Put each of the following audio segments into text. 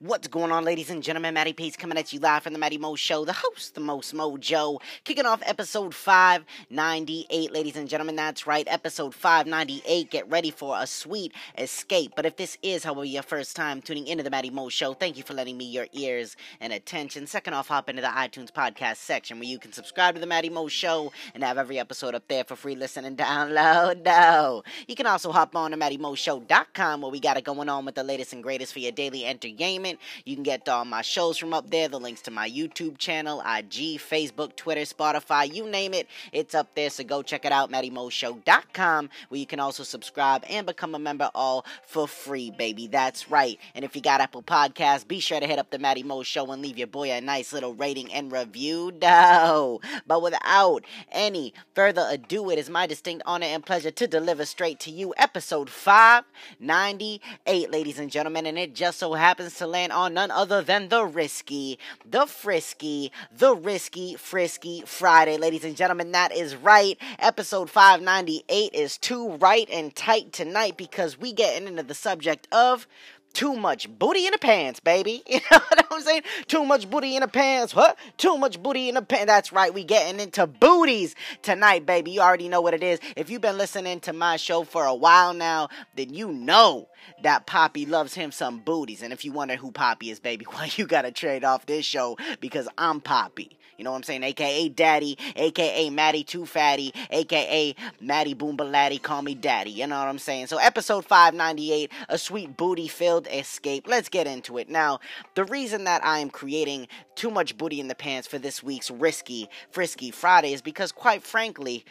What's going on, ladies and gentlemen? Matty Pace coming at you live from the Matty Mo Show, the host, the most mojo, kicking off episode 598, ladies and gentlemen. That's right, episode 598. Get ready for a sweet escape. But if this is, however, your first time tuning into the Matty Mo Show, thank you for letting me your ears and attention. Second off, hop into the iTunes podcast section where you can subscribe to the Matty Mo Show and have every episode up there for free listen and download. No. You can also hop on to MattyMoShow.com where we got it going on with the latest and greatest for your daily entertainment. You can get all my shows from up there, the links to my YouTube channel, IG, Facebook, Twitter, Spotify, you name it, it's up there. So go check it out, MattyMoShow.com, where you can also subscribe and become a member all for free, baby. That's right. And if you got Apple Podcasts, be sure to hit up the Matty Mo Show and leave your boy a nice little rating and review. No. But without any further ado, it is my distinct honor and pleasure to deliver straight to you episode 598, ladies and gentlemen. And it just so happens to land on none other than the risky, the frisky, the risky, frisky Friday, ladies and gentlemen. That is right. Episode 598 is too right and tight tonight because we getting into the subject of too much booty in the pants, baby. You know what I'm saying? Too much booty in the pants. What? Too much booty in the pants. That's right. We getting into booties tonight, baby. You already know what it is. If you've been listening to my show for a while now, then you know that Poppy loves him some booties. And if you wonder who Poppy is, baby, well, you gotta trade off this show because I'm Poppy. You know what I'm saying? AKA Daddy, AKA Maddie Too Fatty, AKA Maddie Boombaladdy, call me Daddy. You know what I'm saying? So, episode 598, a sweet booty filled escape. Let's get into it. Now, the reason that I am creating too much booty in the pants for this week's Risky Frisky Friday is because, quite frankly,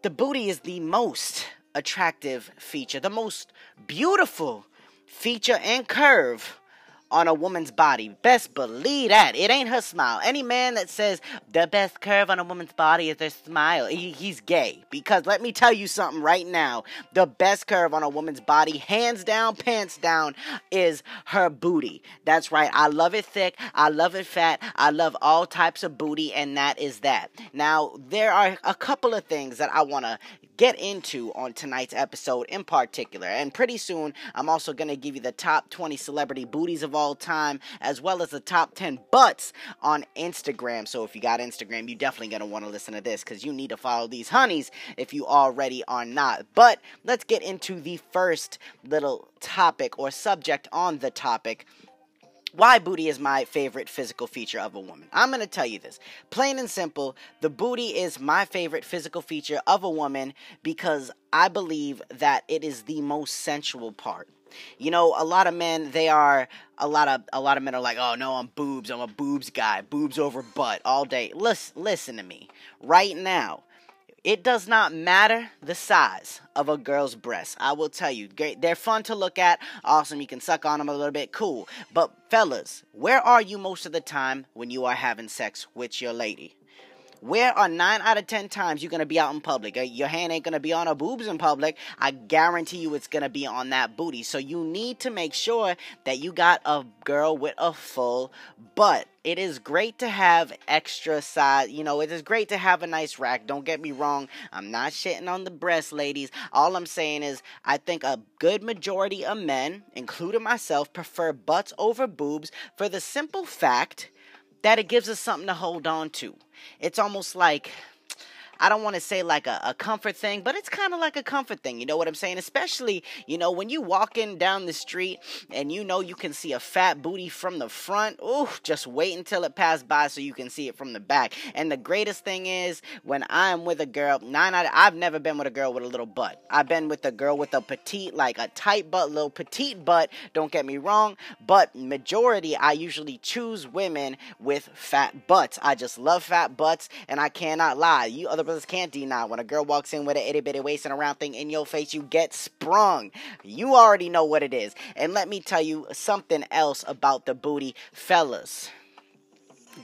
the booty is the most attractive feature, the most beautiful feature and curve on a woman's body. Best believe that. It ain't her smile. Any man that says the best curve on a woman's body is their smile, he, he's gay. Because let me tell you something right now the best curve on a woman's body, hands down, pants down, is her booty. That's right. I love it thick. I love it fat. I love all types of booty, and that is that. Now, there are a couple of things that I want to get into on tonight's episode in particular. And pretty soon, I'm also going to give you the top 20 celebrity booties of all time, as well as the top 10 butts on Instagram. So if you got Instagram, you definitely going to want to listen to this because you need to follow these honeys if you already are not. But let's get into the first little topic or subject on the topic why booty is my favorite physical feature of a woman. I'm going to tell you this. Plain and simple, the booty is my favorite physical feature of a woman because I believe that it is the most sensual part. You know, a lot of men, they are a lot of a lot of men are like, "Oh no, I'm boobs. I'm a boobs guy. Boobs over butt all day." Listen, listen to me. Right now, it does not matter the size of a girl's breasts. I will tell you. They're fun to look at. Awesome. You can suck on them a little bit. Cool. But fellas, where are you most of the time when you are having sex with your lady? Where are nine out of ten times you're gonna be out in public? Uh, your hand ain't gonna be on her boobs in public. I guarantee you it's gonna be on that booty. So you need to make sure that you got a girl with a full butt. It is great to have extra size. You know, it is great to have a nice rack. Don't get me wrong. I'm not shitting on the breasts, ladies. All I'm saying is, I think a good majority of men, including myself, prefer butts over boobs for the simple fact that it gives us something to hold on to. It's almost like I don't want to say like a, a comfort thing, but it's kind of like a comfort thing. You know what I'm saying? Especially, you know, when you walking down the street and you know you can see a fat booty from the front. Ooh, just wait until it passes by so you can see it from the back. And the greatest thing is when I'm with a girl, nine out of, I've never been with a girl with a little butt. I've been with a girl with a petite, like a tight butt, little petite butt. Don't get me wrong, but majority I usually choose women with fat butts. I just love fat butts, and I cannot lie. You other brothers can't deny when a girl walks in with an itty bitty waist and a round thing in your face, you get sprung. You already know what it is. And let me tell you something else about the booty, fellas.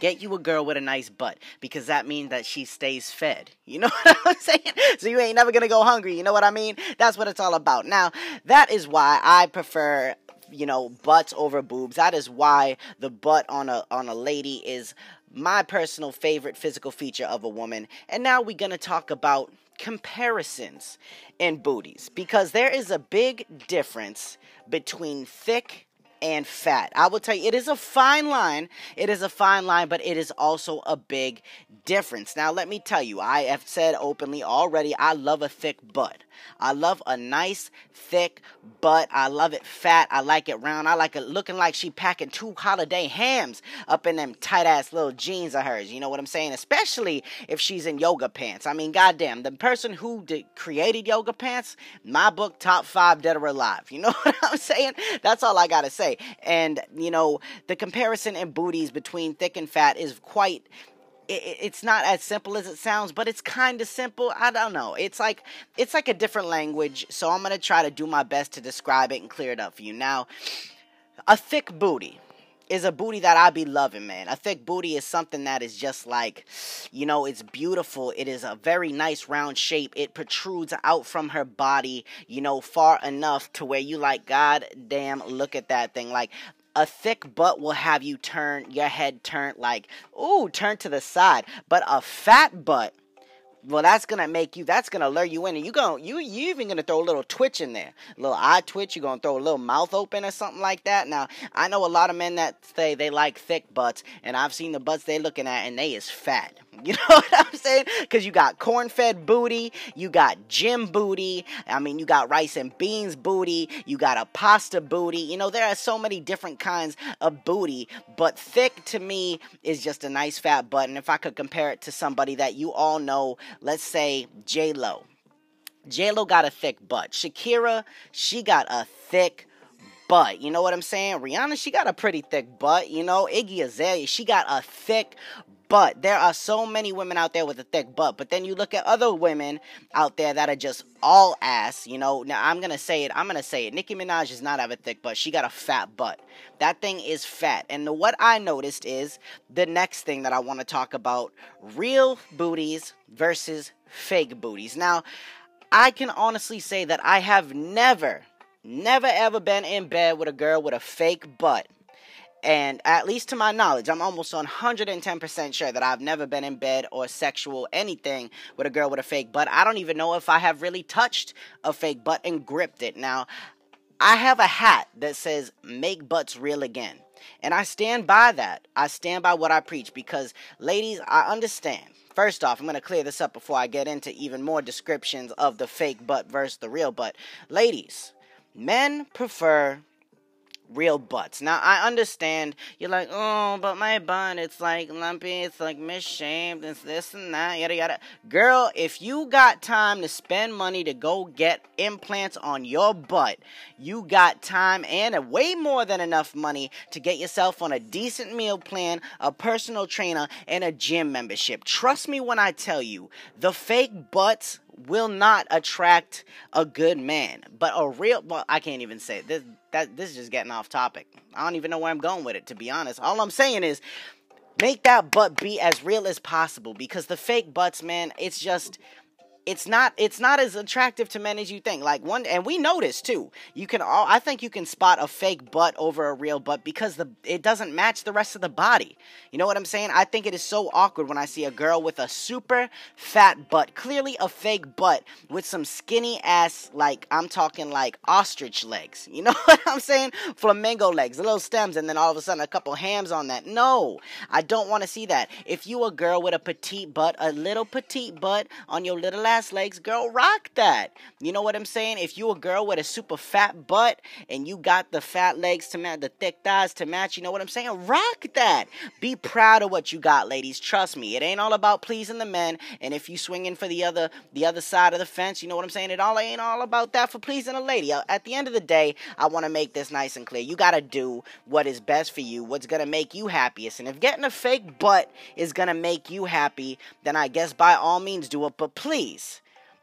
Get you a girl with a nice butt because that means that she stays fed. You know what I'm saying? So you ain't never gonna go hungry. You know what I mean? That's what it's all about. Now, that is why I prefer you know butts over boobs that is why the butt on a on a lady is my personal favorite physical feature of a woman and now we're going to talk about comparisons in booties because there is a big difference between thick and fat. I will tell you, it is a fine line. It is a fine line, but it is also a big difference. Now, let me tell you, I have said openly already, I love a thick butt. I love a nice, thick butt. I love it fat. I like it round. I like it looking like she packing two holiday hams up in them tight ass little jeans of hers. You know what I'm saying? Especially if she's in yoga pants. I mean, goddamn, the person who did, created yoga pants, my book, top five dead or alive. You know what I'm saying? That's all I gotta say. And, you know, the comparison in booties between thick and fat is quite it's not as simple as it sounds, but it's kind of simple. I don't know. It's like it's like a different language, so I'm gonna try to do my best to describe it and clear it up for you. Now, a thick booty is a booty that I be loving, man. A thick booty is something that is just like, you know, it's beautiful. It is a very nice round shape. It protrudes out from her body, you know, far enough to where you like, God damn, look at that thing. Like a thick butt will have you turn your head turn like, ooh, turn to the side. But a fat butt well that's gonna make you that's gonna lure you in and you going you you even gonna throw a little twitch in there. A little eye twitch you're gonna throw a little mouth open or something like that. Now i know a lot of men that say they like thick butts and i've seen the butts they looking at and they is fat You know what I'm saying? Because you got corn fed booty, you got gym booty, I mean, you got rice and beans booty, you got a pasta booty. You know, there are so many different kinds of booty, but thick to me is just a nice fat butt. And if I could compare it to somebody that you all know, let's say J Lo. J Lo got a thick butt. Shakira, she got a thick butt. You know what I'm saying? Rihanna, she got a pretty thick butt. You know, Iggy Azalea, she got a thick but there are so many women out there with a thick butt. But then you look at other women out there that are just all ass. You know, now I'm gonna say it. I'm gonna say it. Nicki Minaj does not have a thick butt. She got a fat butt. That thing is fat. And what I noticed is the next thing that I want to talk about: real booties versus fake booties. Now, I can honestly say that I have never, never ever been in bed with a girl with a fake butt and at least to my knowledge, I'm almost 110% sure that I've never been in bed or sexual anything with a girl with a fake butt. I don't even know if I have really touched a fake butt and gripped it. Now, I have a hat that says make butts real again. And I stand by that. I stand by what I preach because, ladies, I understand. First off, I'm going to clear this up before I get into even more descriptions of the fake butt versus the real butt. Ladies, men prefer real butts. Now I understand you're like, oh, but my butt it's like lumpy, it's like misshaped, it's this and that, yada yada. Girl, if you got time to spend money to go get implants on your butt, you got time and a way more than enough money to get yourself on a decent meal plan, a personal trainer, and a gym membership. Trust me when I tell you, the fake butts will not attract a good man. But a real well, I can't even say this that this is just getting off topic. I don't even know where I'm going with it to be honest. All I'm saying is make that butt be as real as possible because the fake butts, man, it's just it's not it's not as attractive to men as you think. Like one and we notice too. You can all I think you can spot a fake butt over a real butt because the it doesn't match the rest of the body. You know what I'm saying? I think it is so awkward when I see a girl with a super fat butt, clearly a fake butt with some skinny ass like I'm talking like ostrich legs. You know what I'm saying? Flamingo legs, little stems and then all of a sudden a couple hams on that. No. I don't want to see that. If you a girl with a petite butt, a little petite butt on your little ass ass legs, girl, rock that. You know what I'm saying? If you a girl with a super fat butt and you got the fat legs to match, the thick thighs to match, you know what I'm saying? Rock that. Be proud of what you got, ladies. Trust me, it ain't all about pleasing the men. And if you swinging for the other, the other side of the fence, you know what I'm saying? It all ain't all about that for pleasing a lady. Uh, at the end of the day, I want to make this nice and clear. You gotta do what is best for you, what's gonna make you happiest. And if getting a fake butt is gonna make you happy, then I guess by all means do it. But please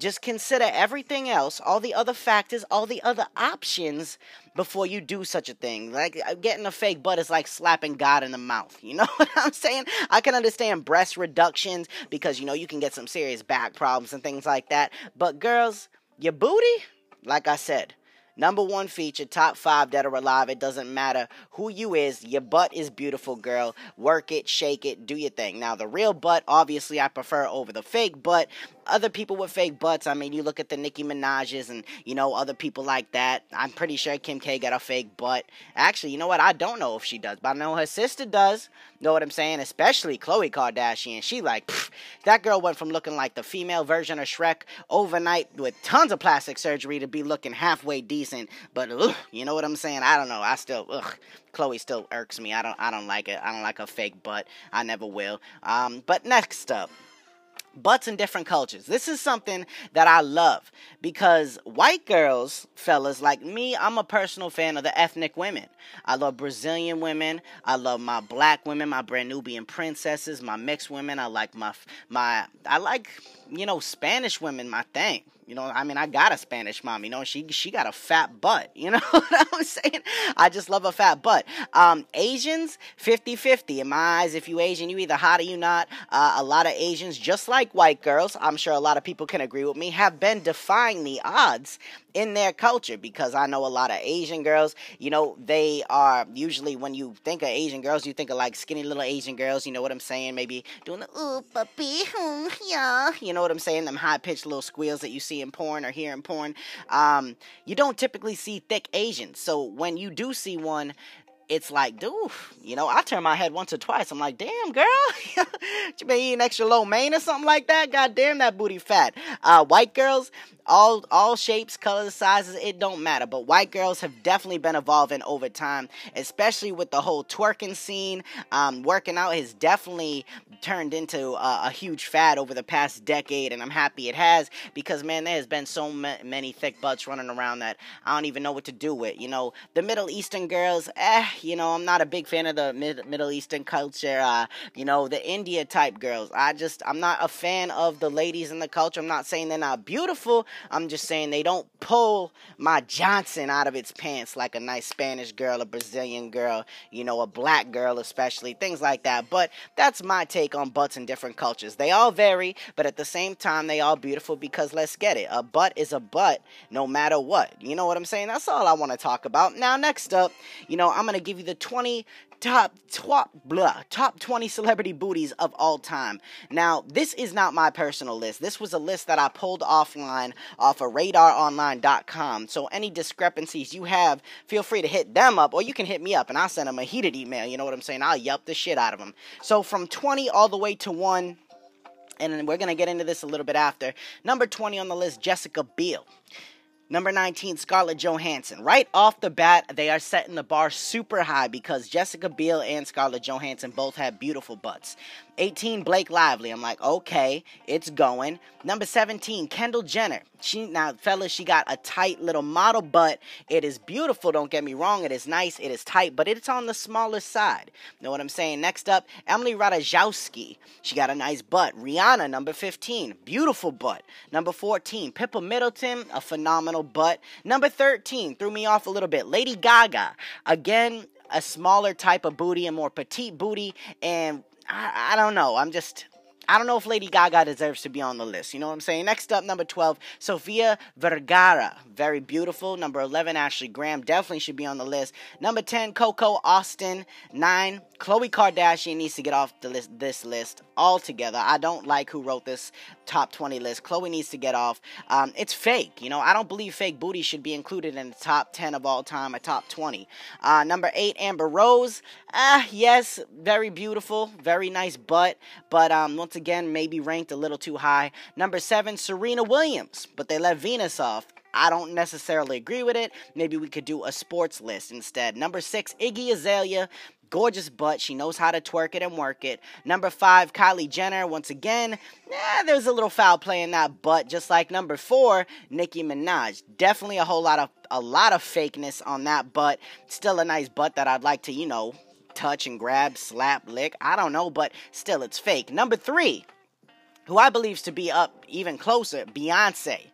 just consider everything else, all the other factors, all the other options before you do such a thing. Like uh, getting a fake butt is like slapping God in the mouth. You know what I'm saying? I can understand breast reductions because you know you can get some serious back problems and things like that. But girls, your booty, like I said, Number one feature, top five dead or alive. It doesn't matter who you is. Your butt is beautiful, girl. Work it, shake it, do your thing. Now, the real butt, obviously, I prefer over the fake butt. Other people with fake butts. I mean, you look at the Nicki Minaj's and you know other people like that. I'm pretty sure Kim K got a fake butt. Actually, you know what? I don't know if she does, but I know her sister does. Know what I'm saying? Especially Khloe Kardashian. She like pff, that girl went from looking like the female version of Shrek overnight with tons of plastic surgery to be looking halfway decent. But ugh, you know what I'm saying? I don't know. I still ugh. Khloe still irks me. I don't I don't like it. I don't like a fake butt. I never will. Um, but next up butts in different cultures. This is something that I love because white girls, fellas like me, I'm a personal fan of the ethnic women. I love Brazilian women. I love my black women, my brand Nubian princesses, my mixed women. I like my my I like you know Spanish women. My thing. You know, I mean, I got a Spanish mom. You know, she she got a fat butt. You know what I'm saying? I just love a fat butt. Um, Asians, 50-50 in my eyes. If you Asian, you either hot or you not. Uh, a lot of Asians, just like white girls, I'm sure a lot of people can agree with me, have been defying the odds in their culture because I know a lot of Asian girls, you know, they are usually when you think of Asian girls, you think of like skinny little Asian girls, you know what I'm saying? Maybe doing the ooh puppy, yeah, you know what I'm saying? Them high pitched little squeals that you see in porn or hear in porn. Um, you don't typically see thick Asians. So when you do see one, it's like, dude, you know, I turn my head once or twice. I'm like, damn, girl, you been eating extra lo mein or something like that? God damn, that booty fat. Uh, white girls, all all shapes, colors, sizes, it don't matter. But white girls have definitely been evolving over time, especially with the whole twerking scene. Um, working out has definitely turned into a, a, huge fad over the past decade, and I'm happy it has because man, there has been so ma- many thick butts running around that I don't even know what to do with. You know, the Middle Eastern girls, eh? You know, I'm not a big fan of the Mid- Middle Eastern culture. Uh, you know, the India type girls. I just I'm not a fan of the ladies in the culture. I'm not saying they're not beautiful. I'm just saying they don't pull my Johnson out of its pants like a nice Spanish girl, a Brazilian girl, you know, a black girl, especially, things like that. But that's my take on butts in different cultures. They all vary, but at the same time, they all beautiful because let's get it. A butt is a butt no matter what. You know what I'm saying? That's all I want to talk about. Now, next up, you know, I'm going to give you the 20 top top blah, top 20 celebrity booties of all time. Now, this is not my personal list. This was a list that I pulled offline off of radaronline.com. So any discrepancies you have, feel free to hit them up or you can hit me up and I'll send them a heated email. You know what I'm saying? I'll yelp the shit out of them. So from 20 all the way to 1 and we're going to get into this a little bit after. Number 20 on the list, Jessica Biel. Number 19, Scarlett Johansson. Right off the bat, they are setting the bar super high because Jessica Biel and Scarlett Johansson both have beautiful butts. 18, Blake Lively. I'm like, okay, it's going. Number 17, Kendall Jenner. She now, fellas, she got a tight little model butt. It is beautiful, don't get me wrong. It is nice, it is tight, but it's on the smaller side. Know what I'm saying? Next up, Emily Ratajkowski. She got a nice butt. Rihanna, number 15, beautiful butt. Number 14, Pippa Middleton, a phenomenal butt. Number 13, threw me off a little bit. Lady Gaga, again, a smaller type of booty, a more petite booty, and I, I don't know. I'm just I don't know if Lady Gaga deserves to be on the list. You know what I'm saying? Next up, number 12, Sofia Vergara. Very beautiful. Number 11, Ashley Graham. Definitely should be on the list. Number 10, Coco Austin. 9, Khloe Kardashian needs to get off the list, this list altogether. I don't like who wrote this top 20 list. Khloe needs to get off. Um, it's fake. You know, I don't believe fake booty should be included in the top 10 of all time, a top 20. Uh, number 8, Amber Rose. Ah, yes, very beautiful. Very nice butt. But um, once again, maybe ranked a little too high. Number seven, Serena Williams, but they let Venus off. I don't necessarily agree with it. Maybe we could do a sports list instead. Number six, Iggy Azalea. Gorgeous butt. She knows how to twerk it and work it. Number five, Kylie Jenner. Once again, eh, there's a little foul play in that butt, just like number four, Nicki Minaj. Definitely a whole lot of a lot of fakeness on that butt. Still a nice butt that I'd like to, you know, touch and grab, slap, lick. I don't know, but still, it's fake. Number three, who I believe to be up even closer, Beyonce.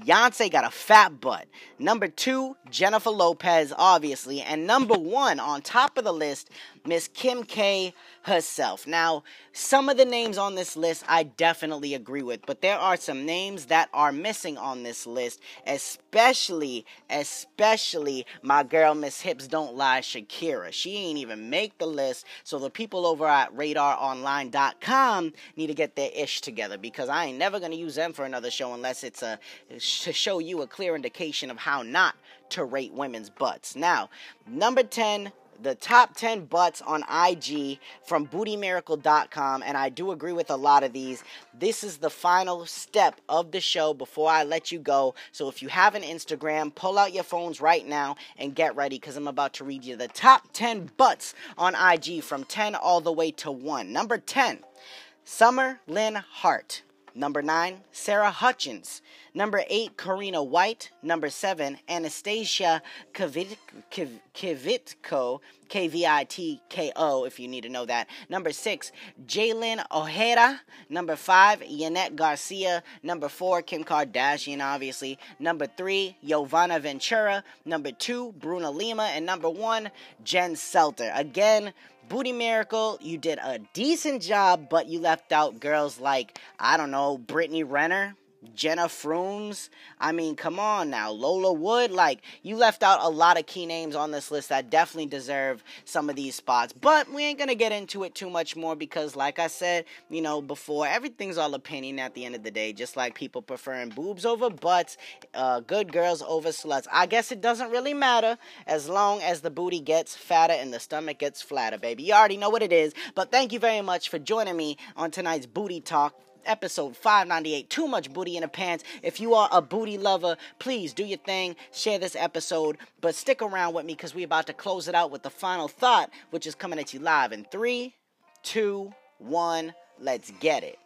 Beyonce got a fat butt. Number two, Jennifer Lopez, obviously. And number one, on top of the list, Miss Kim K herself. Now, some of the names on this list I definitely agree with, but there are some names that are missing on this list, especially, especially my girl Miss Hips Don't Lie, Shakira. She ain't even make the list, so the people over at RadarOnline.com need to get their ish together because I ain't never gonna use them for another show unless it's a to show you a clear indication of how not to rate women's butts. Now, number 10, the top 10 butts on IG from bootymiracle.com, and I do agree with a lot of these. This is the final step of the show before I let you go. So if you have an Instagram, pull out your phones right now and get ready because I'm about to read you the top 10 butts on IG from 10 all the way to 1. Number 10, Summer Lynn Hart. Number 9, Sarah Hutchins. Number 8, Karina White. Number 7, Anastasia Kvitko, K V I T K O, if you need to know that. Number 6, Jailyne Ojeda. Number 5, Yanet Garcia. Number 4, Kim Kardashian, obviously. Number 3, Giovanna Ventura. Number 2, Bruna Lima. And number 1, Jen Selter. Again, Booty Miracle, you did a decent job, but you left out girls like, I don't know, Brittany Renner. Jenna Frumes. I mean, come on now. Lola Wood. Like, you left out a lot of key names on this list that definitely deserve some of these spots. But we ain't going to get into it too much more because, like I said, you know, before, everything's all opinion at the end of the day. Just like people preferring boobs over butts, uh, good girls over sluts. I guess it doesn't really matter as long as the booty gets fatter and the stomach gets flatter, baby. You already know what it is. But thank you very much for joining me on tonight's Booty Talk episode 598 Too Much Booty in the Pants. If you are a booty lover, please do your thing, share this episode, but stick around with me because we're about to close it out with the final thought, which is coming at you live in three, two, one. Let's get it.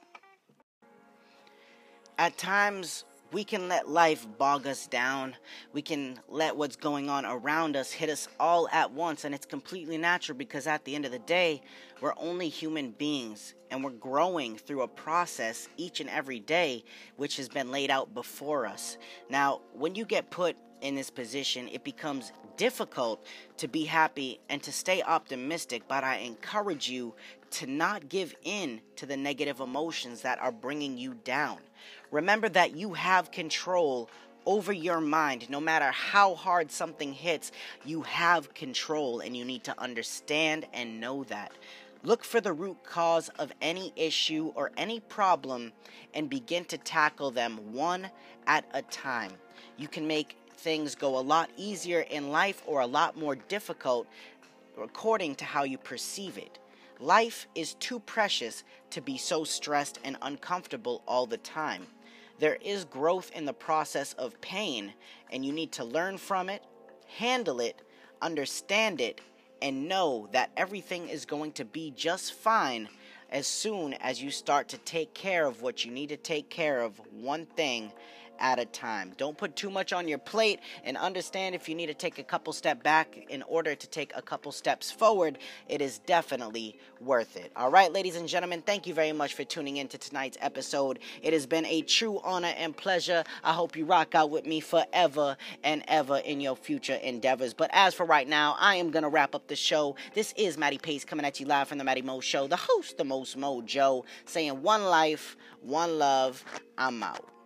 At times, we can let life bog us down. We can let what's going on around us hit us all at once, and it's completely natural because at the end of the day, we're only human beings and we're growing through a process each and every day which has been laid out before us. Now, when you get put in this position, it becomes difficult to be happy and to stay optimistic, but I encourage you to not give in to the negative emotions that are bringing you down. Remember that you have control over your mind. No matter how hard something hits, you have control, and you need to understand and know that. Look for the root cause of any issue or any problem and begin to tackle them one at a time. You can make things go a lot easier in life or a lot more difficult according to how you perceive it. Life is too precious to be so stressed and uncomfortable all the time. There is growth in the process of pain, and you need to learn from it, handle it, understand it, and know that everything is going to be just fine as soon as you start to take care of what you need to take care of, one thing at a time. Don't put too much on your plate and understand if you need to take a couple step back in order to take a couple steps forward, it is definitely worth it. All right, ladies and gentlemen, thank you very much for tuning in to tonight's episode. It has been a true honor and pleasure. I hope you rock out with me forever and ever in your future endeavors. But as for right now, I am going to wrap up the show. This is Matty Pace coming at you live from the Matty Mo Show, the host, the most mojo, saying one life, one love. I'm out.